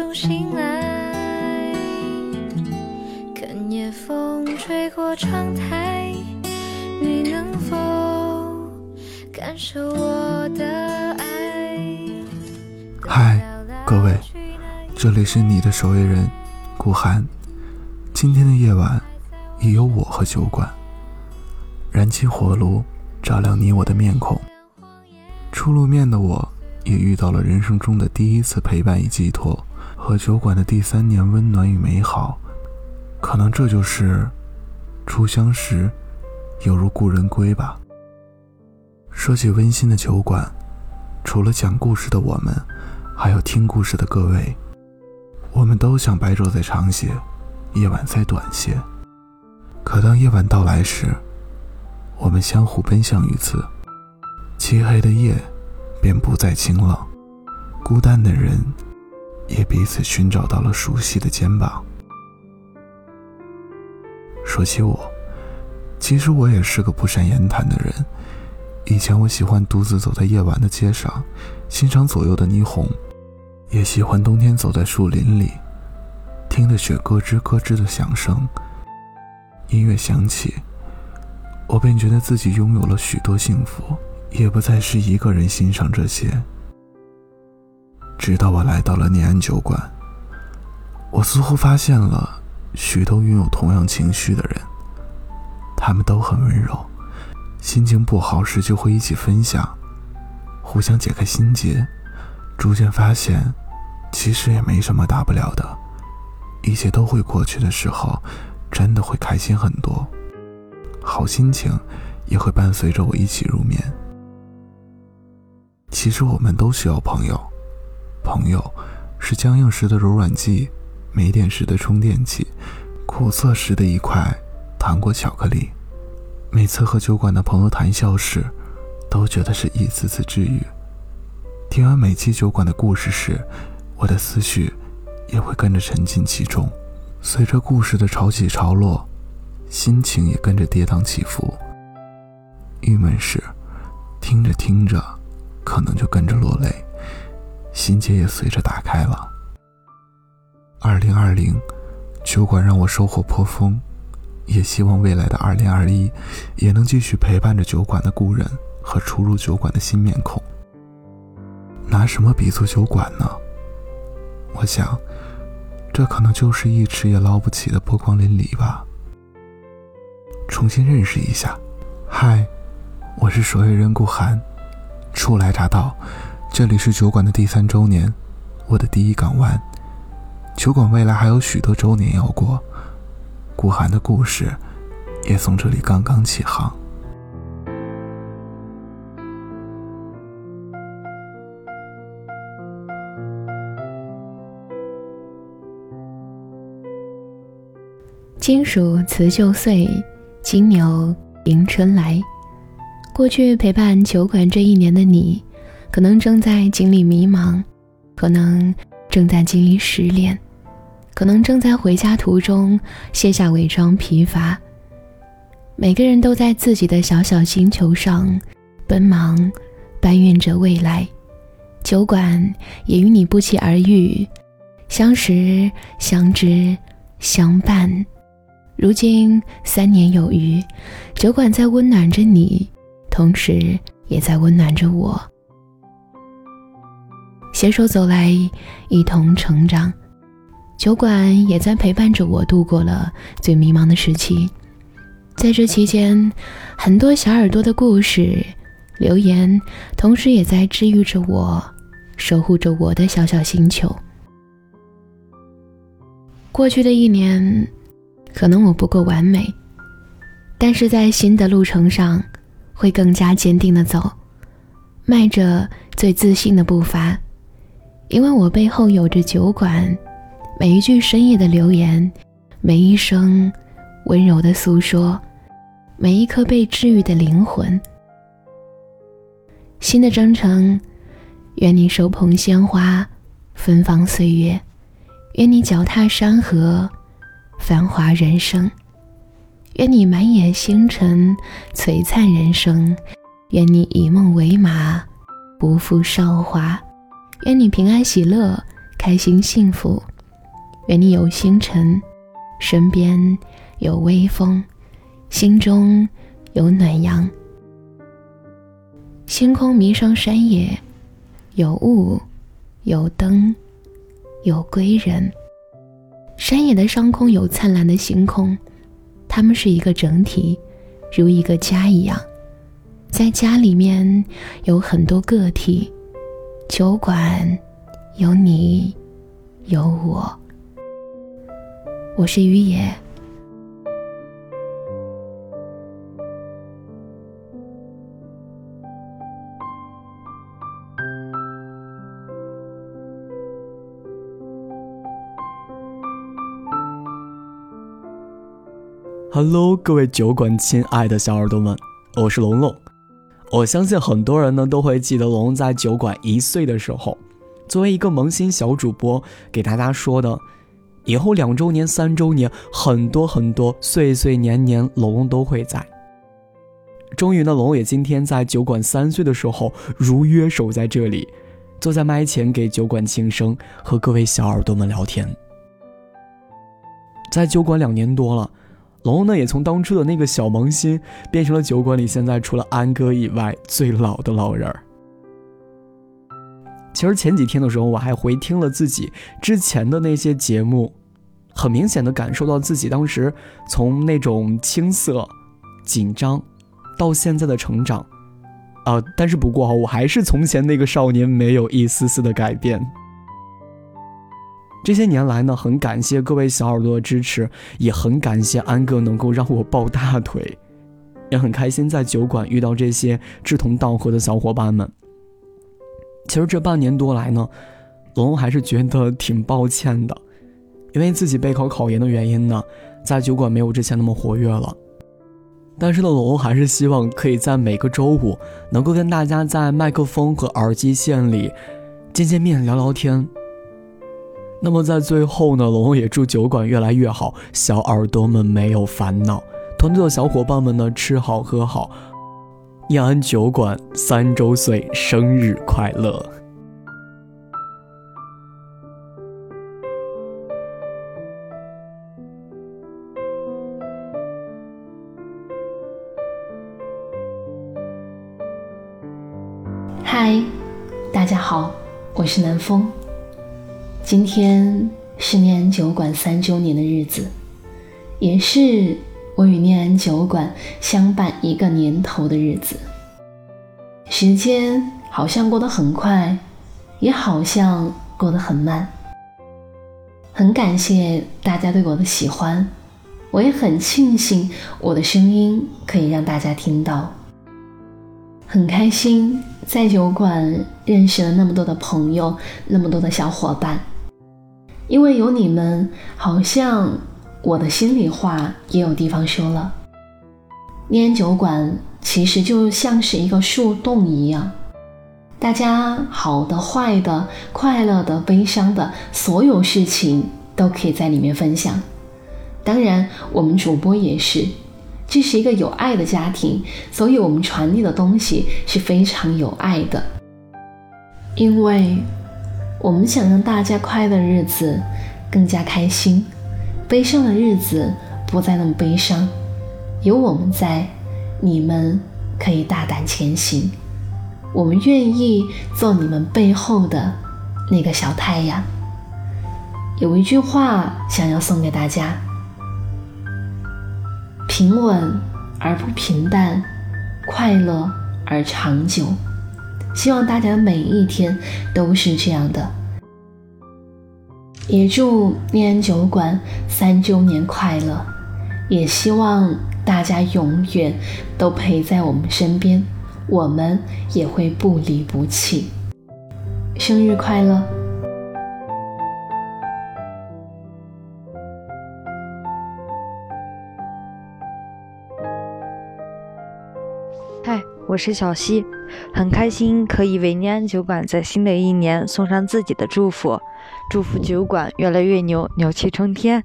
中醒来，看夜风吹过窗台，你能否感受我的爱？嗨，各位，这里是你的守夜人，顾寒。今天的夜晚，也有我和酒馆，燃起火炉，照亮你我的面孔。初露面的我。也遇到了人生中的第一次陪伴与寄托，和酒馆的第三年温暖与美好，可能这就是初相识，犹如故人归吧。说起温馨的酒馆，除了讲故事的我们，还有听故事的各位，我们都想白昼再长些，夜晚再短些。可当夜晚到来时，我们相互奔向于此，漆黑的夜。便不再清冷，孤单的人也彼此寻找到了熟悉的肩膀。说起我，其实我也是个不善言谈的人。以前我喜欢独自走在夜晚的街上，欣赏左右的霓虹，也喜欢冬天走在树林里，听着雪咯吱咯吱的响声。音乐响起，我便觉得自己拥有了许多幸福。也不再是一个人欣赏这些。直到我来到了念安酒馆，我似乎发现了许多拥有同样情绪的人，他们都很温柔，心情不好时就会一起分享，互相解开心结，逐渐发现，其实也没什么大不了的，一切都会过去的时候，真的会开心很多，好心情也会伴随着我一起入眠。其实我们都需要朋友，朋友是僵硬时的柔软剂，没电时的充电器，苦涩时的一块糖果巧克力。每次和酒馆的朋友谈笑时，都觉得是一次次治愈。听完每期酒馆的故事时，我的思绪也会跟着沉浸其中，随着故事的潮起潮落，心情也跟着跌宕起伏。郁闷时，听着听着。可能就跟着落泪，心结也随着打开了。二零二零，酒馆让我收获颇丰，也希望未来的二零二一，也能继续陪伴着酒馆的故人和初入酒馆的新面孔。拿什么比作酒馆呢？我想，这可能就是一池也捞不起的波光粼粼吧。重新认识一下，嗨，我是守夜人顾寒。初来乍到，这里是酒馆的第三周年，我的第一港湾。酒馆未来还有许多周年要过，顾寒的故事也从这里刚刚起航。金属辞旧岁，金牛迎春来。过去陪伴酒馆这一年的你，可能正在经历迷茫，可能正在经历失恋，可能正在回家途中卸下伪装疲乏。每个人都在自己的小小星球上奔忙，搬运着未来。酒馆也与你不期而遇，相识、相知、相伴。如今三年有余，酒馆在温暖着你。同时，也在温暖着我。携手走来，一同成长。酒馆也在陪伴着我度过了最迷茫的时期。在这期间，很多小耳朵的故事、留言，同时也在治愈着我，守护着我的小小星球。过去的一年，可能我不够完美，但是在新的路程上。会更加坚定的走，迈着最自信的步伐，因为我背后有着酒馆，每一句深夜的留言，每一声温柔的诉说，每一颗被治愈的灵魂。新的征程，愿你手捧鲜花，芬芳岁月；愿你脚踏山河，繁华人生。愿你满眼星辰，璀璨人生；愿你以梦为马，不负韶华；愿你平安喜乐，开心幸福。愿你有星辰，身边有微风，心中有暖阳。星空迷上山野，有雾，有灯，有归人。山野的上空有灿烂的星空，它们是一个整体，如一个家一样。在家里面有很多个体，酒馆有你，有我。我是于野。Hello，各位酒馆亲爱的小耳朵们，我是龙龙。我相信很多人呢都会记得龙在酒馆一岁的时候，作为一个萌新小主播给大家说的，以后两周年、三周年，很多很多岁岁年年，龙龙都会在。终于呢，龙龙也今天在酒馆三岁的时候如约守在这里，坐在麦前给酒馆庆生，和各位小耳朵们聊天。在酒馆两年多了。龙龙呢，也从当初的那个小萌新，变成了酒馆里现在除了安哥以外最老的老人儿。其实前几天的时候，我还回听了自己之前的那些节目，很明显的感受到自己当时从那种青涩、紧张，到现在的成长，啊，但是不过哈，我还是从前那个少年，没有一丝丝的改变。这些年来呢，很感谢各位小耳朵的支持，也很感谢安哥能够让我抱大腿，也很开心在酒馆遇到这些志同道合的小伙伴们。其实这半年多来呢，龙龙还是觉得挺抱歉的，因为自己备考考研的原因呢，在酒馆没有之前那么活跃了。但是呢，龙龙还是希望可以在每个周五能够跟大家在麦克风和耳机线里见见面、聊聊天。那么在最后呢，龙龙也祝酒馆越来越好，小耳朵们没有烦恼，团队的小伙伴们呢吃好喝好，延安酒馆三周岁生日快乐！嗨，大家好，我是南风。今天是念安酒馆三周年的日子，也是我与念安酒馆相伴一个年头的日子。时间好像过得很快，也好像过得很慢。很感谢大家对我的喜欢，我也很庆幸我的声音可以让大家听到。很开心在酒馆认识了那么多的朋友，那么多的小伙伴。因为有你们，好像我的心里话也有地方说了。烟酒馆其实就像是一个树洞一样，大家好的、坏的、快乐的、悲伤的，所有事情都可以在里面分享。当然，我们主播也是，这是一个有爱的家庭，所以我们传递的东西是非常有爱的，因为。我们想让大家快乐的日子更加开心，悲伤的日子不再那么悲伤。有我们在，你们可以大胆前行。我们愿意做你们背后的那个小太阳。有一句话想要送给大家：平稳而不平淡，快乐而长久。希望大家每一天都是这样的，也祝念安酒馆三周年快乐，也希望大家永远都陪在我们身边，我们也会不离不弃。生日快乐！我是小溪。很开心可以为念安酒馆在新的一年送上自己的祝福，祝福酒馆越来越牛，牛气冲天。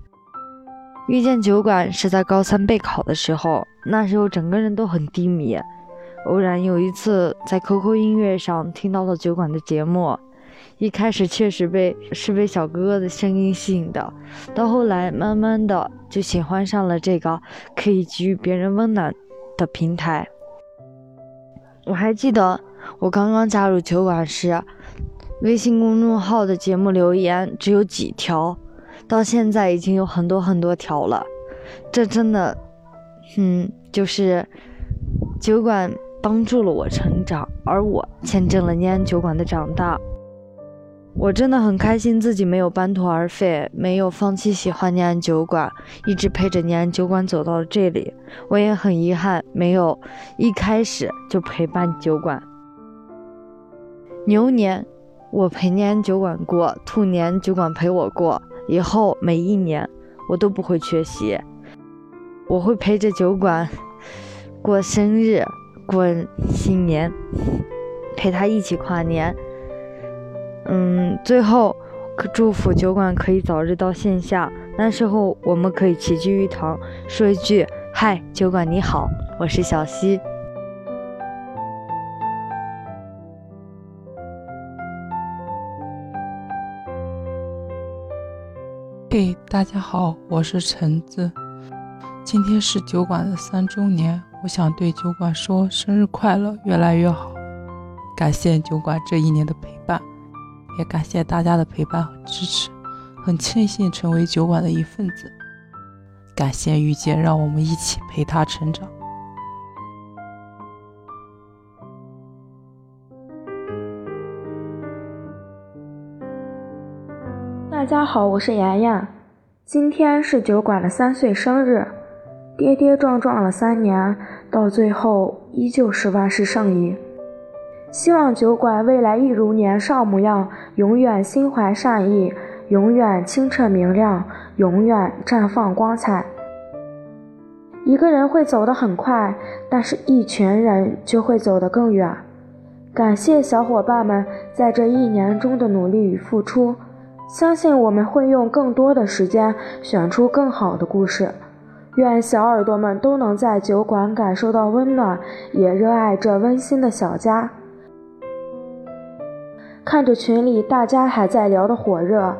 遇见酒馆是在高三备考的时候，那时候整个人都很低迷。偶然有一次在 QQ 音乐上听到了酒馆的节目，一开始确实被是被小哥哥的声音吸引的，到后来慢慢的就喜欢上了这个可以给予别人温暖的平台。我还记得我刚刚加入酒馆时，微信公众号的节目留言只有几条，到现在已经有很多很多条了。这真的，嗯，就是酒馆帮助了我成长，而我见证了念酒馆的长大。我真的很开心，自己没有半途而废，没有放弃喜欢念安酒馆，一直陪着念安酒馆走到了这里。我也很遗憾，没有一开始就陪伴酒馆。牛年，我陪念安酒馆过；兔年，酒馆陪我过。以后每一年，我都不会缺席。我会陪着酒馆过生日、过新年，陪他一起跨年。嗯，最后，可祝福酒馆可以早日到线下，那时候我们可以齐聚一堂，说一句“嗨，酒馆你好，我是小溪”。嘿，大家好，我是橙子。今天是酒馆的三周年，我想对酒馆说生日快乐，越来越好。感谢酒馆这一年的陪伴。也感谢大家的陪伴和支持，很庆幸成为酒馆的一份子。感谢遇见，让我们一起陪他成长。大家好，我是妍妍，今天是酒馆的三岁生日，跌跌撞撞了三年，到最后依旧是万事胜意。希望酒馆未来一如年少模样，永远心怀善意，永远清澈明亮，永远绽放光彩。一个人会走得很快，但是一群人就会走得更远。感谢小伙伴们在这一年中的努力与付出，相信我们会用更多的时间选出更好的故事。愿小耳朵们都能在酒馆感受到温暖，也热爱这温馨的小家。看着群里大家还在聊得火热，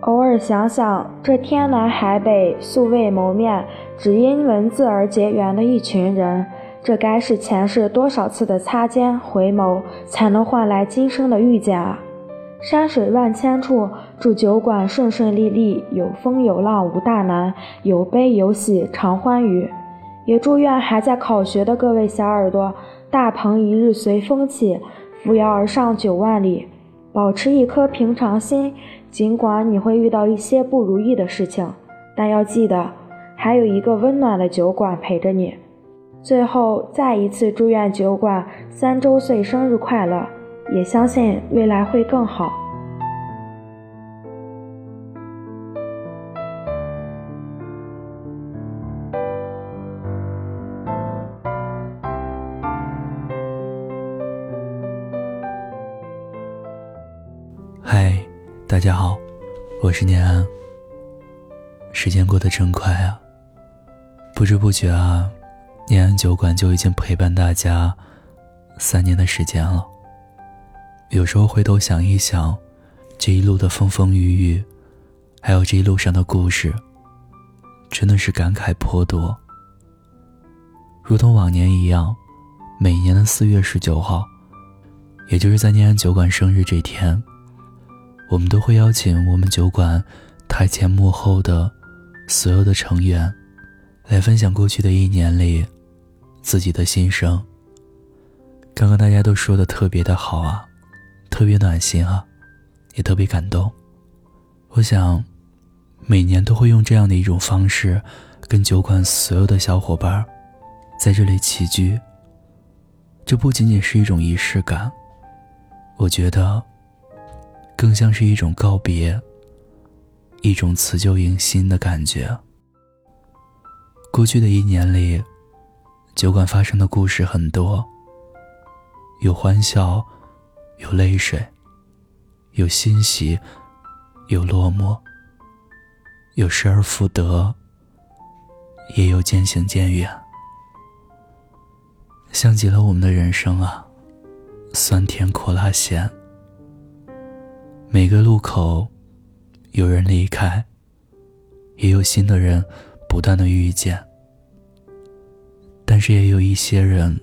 偶尔想想，这天南海北、素未谋面，只因文字而结缘的一群人，这该是前世多少次的擦肩回眸，才能换来今生的遇见啊！山水万千处，祝酒馆顺顺利利，有风有浪无大难，有悲有喜常欢愉。也祝愿还在考学的各位小耳朵，大鹏一日随风起。扶摇而上九万里，保持一颗平常心。尽管你会遇到一些不如意的事情，但要记得，还有一个温暖的酒馆陪着你。最后，再一次祝愿酒馆三周岁生日快乐，也相信未来会更好。嗨大家好，我是念安。时间过得真快啊，不知不觉啊，念安酒馆就已经陪伴大家三年的时间了。有时候回头想一想，这一路的风风雨雨，还有这一路上的故事，真的是感慨颇多。如同往年一样，每年的四月十九号，也就是在念安酒馆生日这天。我们都会邀请我们酒馆台前幕后的所有的成员，来分享过去的一年里自己的心声。刚刚大家都说的特别的好啊，特别暖心啊，也特别感动。我想，每年都会用这样的一种方式，跟酒馆所有的小伙伴在这里齐聚。这不仅仅是一种仪式感，我觉得。更像是一种告别，一种辞旧迎新的感觉。过去的一年里，酒馆发生的故事很多，有欢笑，有泪水，有欣喜，有落寞，有失而复得，也有渐行渐远，像极了我们的人生啊，酸甜苦辣咸。每个路口，有人离开，也有新的人不断的遇见。但是也有一些人，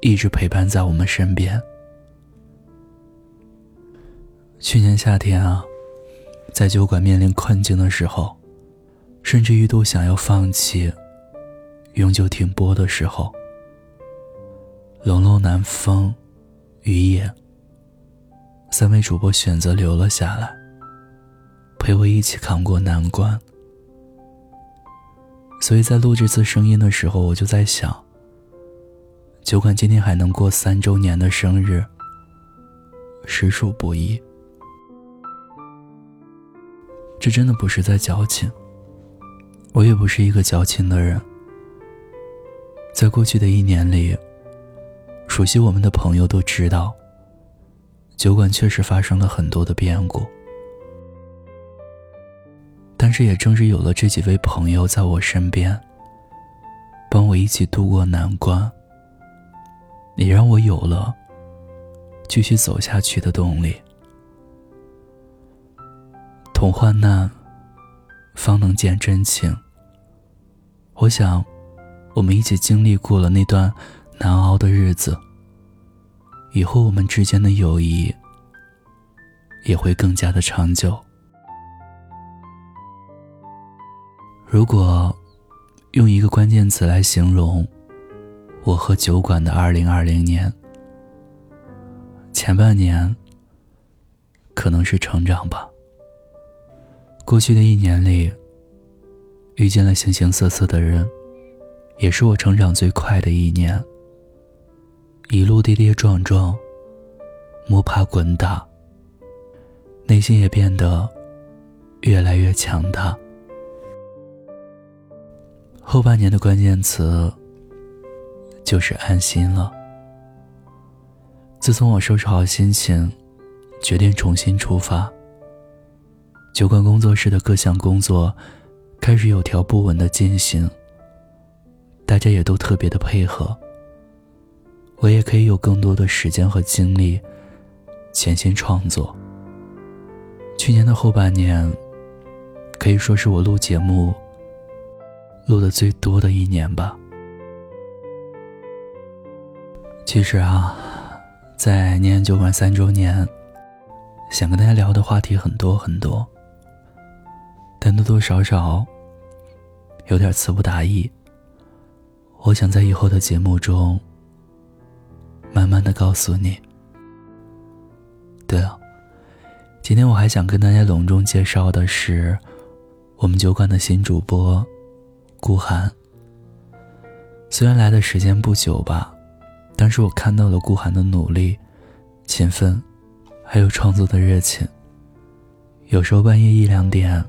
一直陪伴在我们身边。去年夏天啊，在酒馆面临困境的时候，甚至一度想要放弃，永久停播的时候，冷落南风、雨夜。三位主播选择留了下来，陪我一起扛过难关。所以在录这次声音的时候，我就在想，酒馆今天还能过三周年的生日，实属不易。这真的不是在矫情，我也不是一个矫情的人。在过去的一年里，熟悉我们的朋友都知道。酒馆确实发生了很多的变故，但是也正是有了这几位朋友在我身边，帮我一起度过难关，也让我有了继续走下去的动力。同患难，方能见真情。我想，我们一起经历过了那段难熬的日子。以后我们之间的友谊也会更加的长久。如果用一个关键词来形容我和酒馆的二零二零年，前半年可能是成长吧。过去的一年里，遇见了形形色色的人，也是我成长最快的一年。一路跌跌撞撞，摸爬滚打，内心也变得越来越强大。后半年的关键词就是安心了。自从我收拾好心情，决定重新出发，酒馆工作室的各项工作开始有条不紊的进行，大家也都特别的配合。我也可以有更多的时间和精力，潜心创作。去年的后半年，可以说是我录节目录的最多的一年吧。其实啊，在念酒馆三周年，想跟大家聊的话题很多很多，但多多少少有点词不达意。我想在以后的节目中。慢慢的告诉你。对了，今天我还想跟大家隆重介绍的是，我们酒馆的新主播，顾寒。虽然来的时间不久吧，但是我看到了顾寒的努力、勤奋，还有创作的热情。有时候半夜一两点，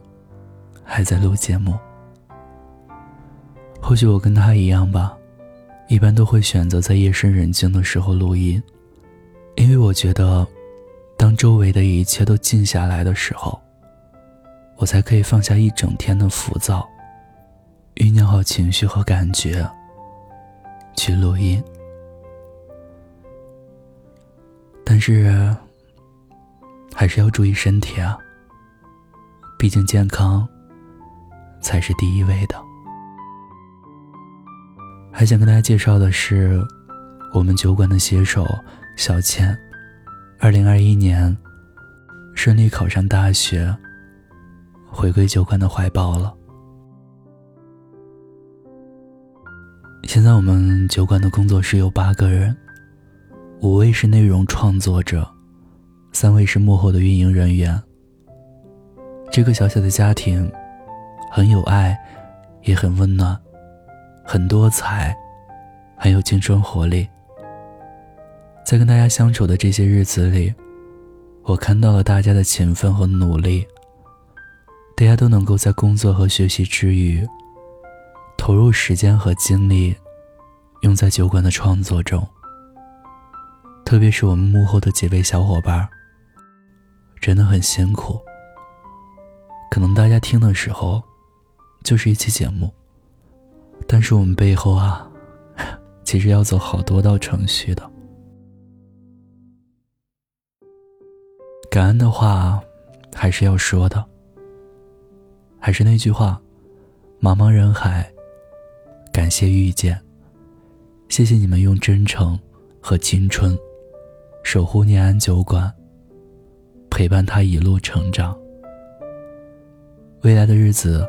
还在录节目。或许我跟他一样吧。一般都会选择在夜深人静的时候录音，因为我觉得，当周围的一切都静下来的时候，我才可以放下一整天的浮躁，酝酿好情绪和感觉，去录音。但是，还是要注意身体啊，毕竟健康才是第一位的。还想跟大家介绍的是，我们酒馆的写手小倩，二零二一年顺利考上大学，回归酒馆的怀抱了。现在我们酒馆的工作室有八个人，五位是内容创作者，三位是幕后的运营人员。这个小小的家庭，很有爱，也很温暖。很多彩，很有青春活力。在跟大家相处的这些日子里，我看到了大家的勤奋和努力。大家都能够在工作和学习之余，投入时间和精力，用在酒馆的创作中。特别是我们幕后的几位小伙伴，真的很辛苦。可能大家听的时候，就是一期节目。但是我们背后啊，其实要走好多道程序的。感恩的话还是要说的。还是那句话，茫茫人海，感谢遇见。谢谢你们用真诚和青春守护念安酒馆，陪伴他一路成长。未来的日子，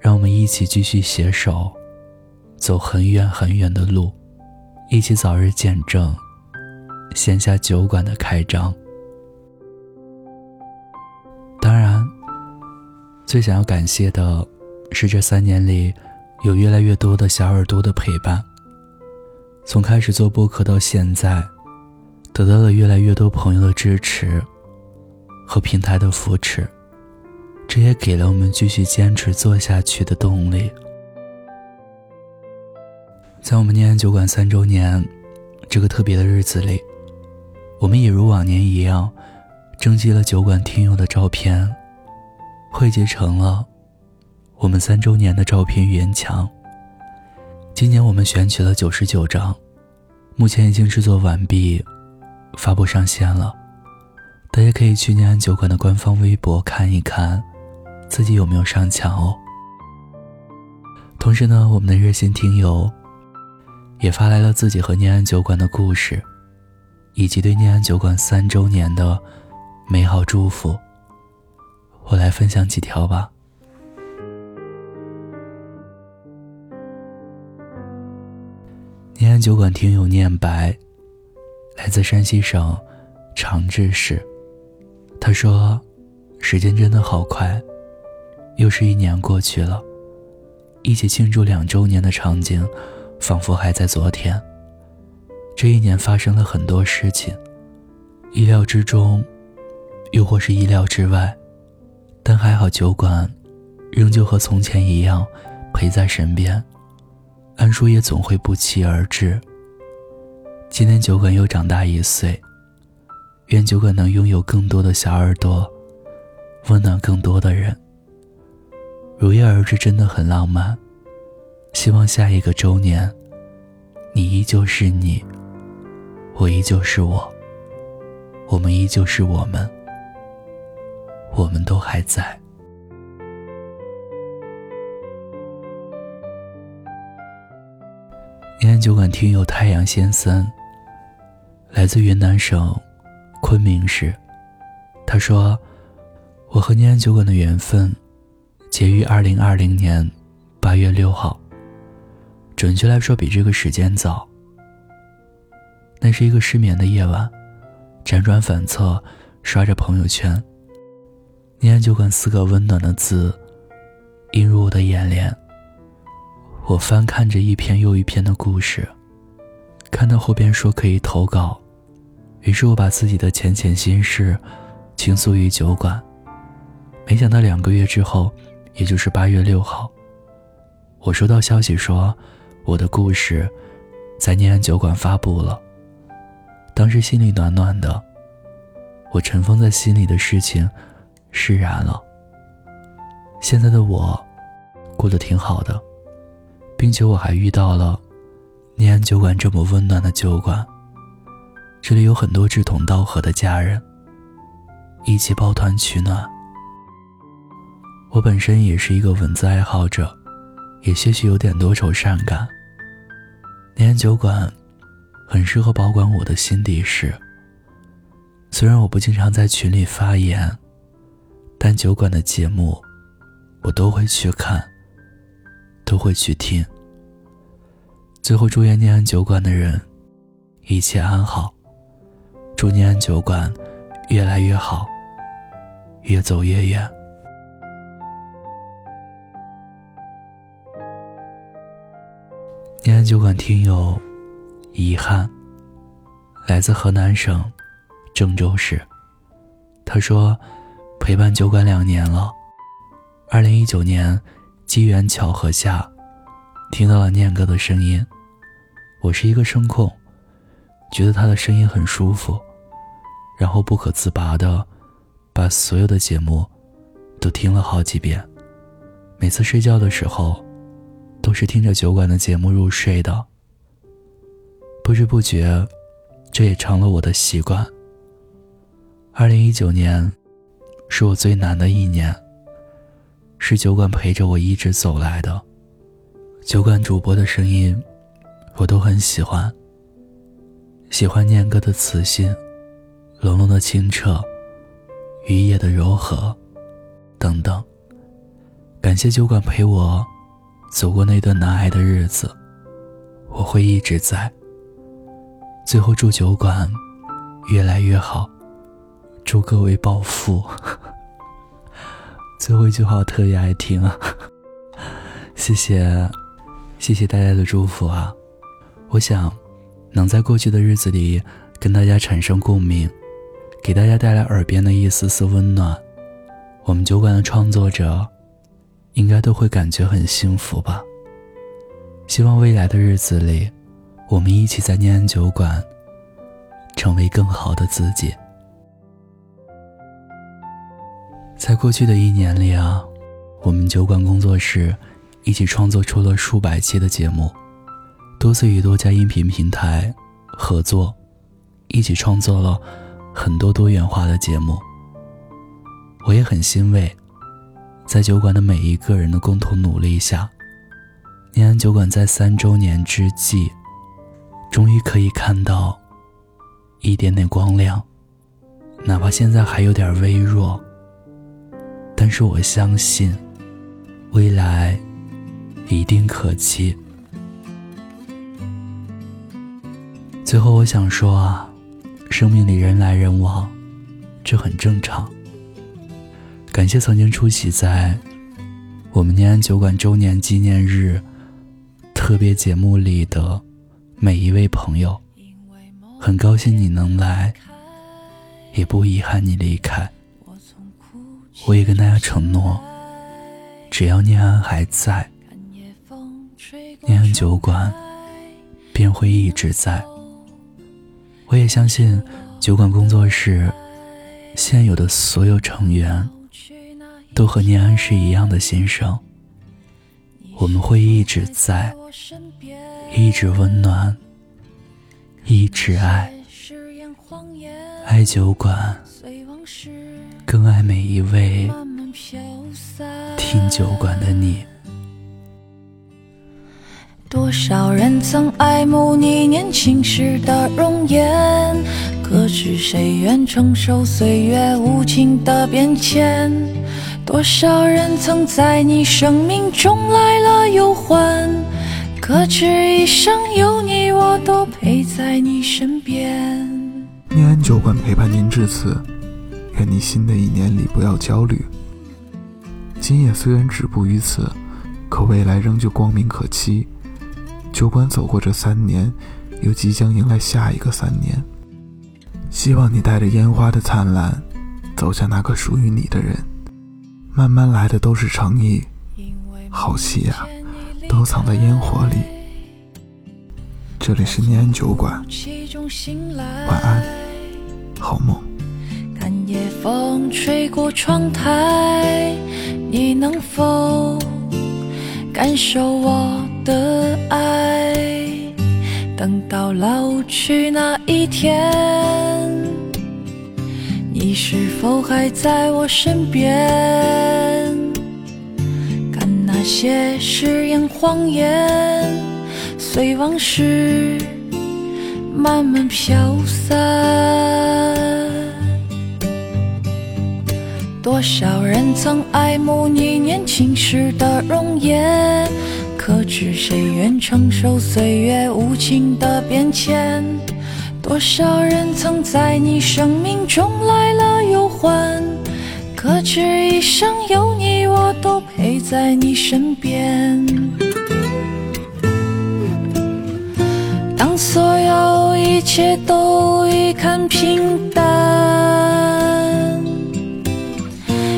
让我们一起继续携手，走很远很远的路，一起早日见证线下酒馆的开张。当然，最想要感谢的是这三年里有越来越多的小耳朵的陪伴。从开始做播客到现在，得到了越来越多朋友的支持和平台的扶持。这也给了我们继续坚持做下去的动力。在我们念安酒馆三周年这个特别的日子里，我们也如往年一样，征集了酒馆听友的照片，汇集成了我们三周年的照片原墙。今年我们选取了九十九张，目前已经制作完毕，发布上线了。大家可以去念安酒馆的官方微博看一看。自己有没有上墙哦？同时呢，我们的热心听友也发来了自己和念安酒馆的故事，以及对念安酒馆三周年的美好祝福。我来分享几条吧。念安酒馆听友念白，来自山西省长治市，他说：“时间真的好快。”又是一年过去了，一起庆祝两周年的场景，仿佛还在昨天。这一年发生了很多事情，意料之中，又或是意料之外，但还好酒馆，仍旧和从前一样，陪在身边。安叔也总会不期而至。今天酒馆又长大一岁，愿酒馆能拥有更多的小耳朵，温暖更多的人。如约而至，真的很浪漫。希望下一个周年，你依旧是你，我依旧是我，我们依旧是我们，我们都还在。延安酒馆听友太阳先生，来自云南省昆明市。他说：“我和念安酒馆的缘分。”结于二零二零年八月六号，准确来说比这个时间早。那是一个失眠的夜晚，辗转反侧刷着朋友圈，念安酒馆四个温暖的字映入我的眼帘。我翻看着一篇又一篇的故事，看到后边说可以投稿，于是我把自己的浅浅心事倾诉于酒馆。没想到两个月之后。也就是八月六号，我收到消息说，我的故事在念安酒馆发布了。当时心里暖暖的，我尘封在心里的事情释然了。现在的我过得挺好的，并且我还遇到了念安酒馆这么温暖的酒馆，这里有很多志同道合的家人，一起抱团取暖。我本身也是一个文字爱好者，也些许有点多愁善感。念安酒馆很适合保管我的心底事。虽然我不经常在群里发言，但酒馆的节目我都会去看，都会去听。最后，祝愿念安酒馆的人一切安好，祝念安酒馆越来越好，越走越远。酒馆听友，遗憾，来自河南省郑州市。他说，陪伴酒馆两年了。二零一九年，机缘巧合下，听到了念哥的声音。我是一个声控，觉得他的声音很舒服，然后不可自拔的把所有的节目都听了好几遍。每次睡觉的时候。都是听着酒馆的节目入睡的，不知不觉，这也成了我的习惯。二零一九年，是我最难的一年。是酒馆陪着我一直走来的。酒馆主播的声音，我都很喜欢。喜欢念歌的磁性，浓浓的清澈，雨夜的柔和，等等。感谢酒馆陪我走过那段难挨的日子，我会一直在。最后祝酒馆越来越好。祝各位暴富！最后一句话我特别爱听啊，谢谢，谢谢大家的祝福啊！我想能在过去的日子里跟大家产生共鸣，给大家带来耳边的一丝丝温暖，我们酒馆的创作者应该都会感觉很幸福吧。希望未来的日子里，我们一起在念安酒馆成为更好的自己。在过去的一年里啊，我们酒馆工作室一起创作出了数百期的节目，多次与多家音频平台合作，一起创作了很多多元化的节目。我也很欣慰，在酒馆的每一个人的共同努力下，念安酒馆在三周年之际，终于可以看到一点点光亮，哪怕现在还有点微弱。但是我相信，未来一定可期。最后，我想说啊，生命里人来人往，这很正常。感谢曾经出席在我们念安酒馆周年纪念日特别节目里的每一位朋友，很高兴你能来，也不遗憾你离开。我也跟大家承诺，只要念安还在，念安酒馆便会一直在。我也相信，酒馆工作室现有的所有成员都和念安是一样的心声。我们会一直在，一直温暖，一直爱，爱酒馆。更爱每一位听酒馆的你。多少人曾爱慕你年轻时的容颜，可知谁愿承受岁月无情的变迁？多少人曾在你生命中来了又还，可知一生有你，我都陪在你身边。念安酒馆陪伴您至此。愿你新的一年里不要焦虑。今夜虽然止步于此，可未来仍旧光明可期。酒馆走过这三年，又即将迎来下一个三年。希望你带着烟花的灿烂，走向那个属于你的人。慢慢来的都是诚意，好戏啊，都藏在烟火里。这里是念安酒馆，晚安，好梦。看夜风吹过窗台，你能否感受我的爱？等到老去那一天，你是否还在我身边？看那些誓言谎言，随往事慢慢飘散。多少人曾爱慕你年轻时的容颜，可知谁愿承受岁月无情的变迁？多少人曾在你生命中来，可知一生有你，我都陪在你身边。当所有一切都已看平淡。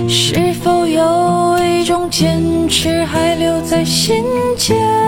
是否有一种坚持还留在心间？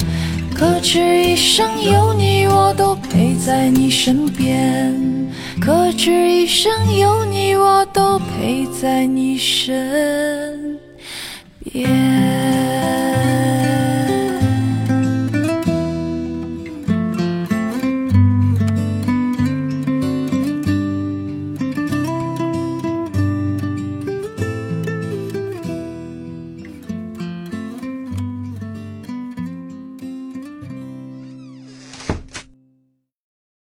可知一生有你，我都陪在你身边。可知一生有你，我都陪在你身边。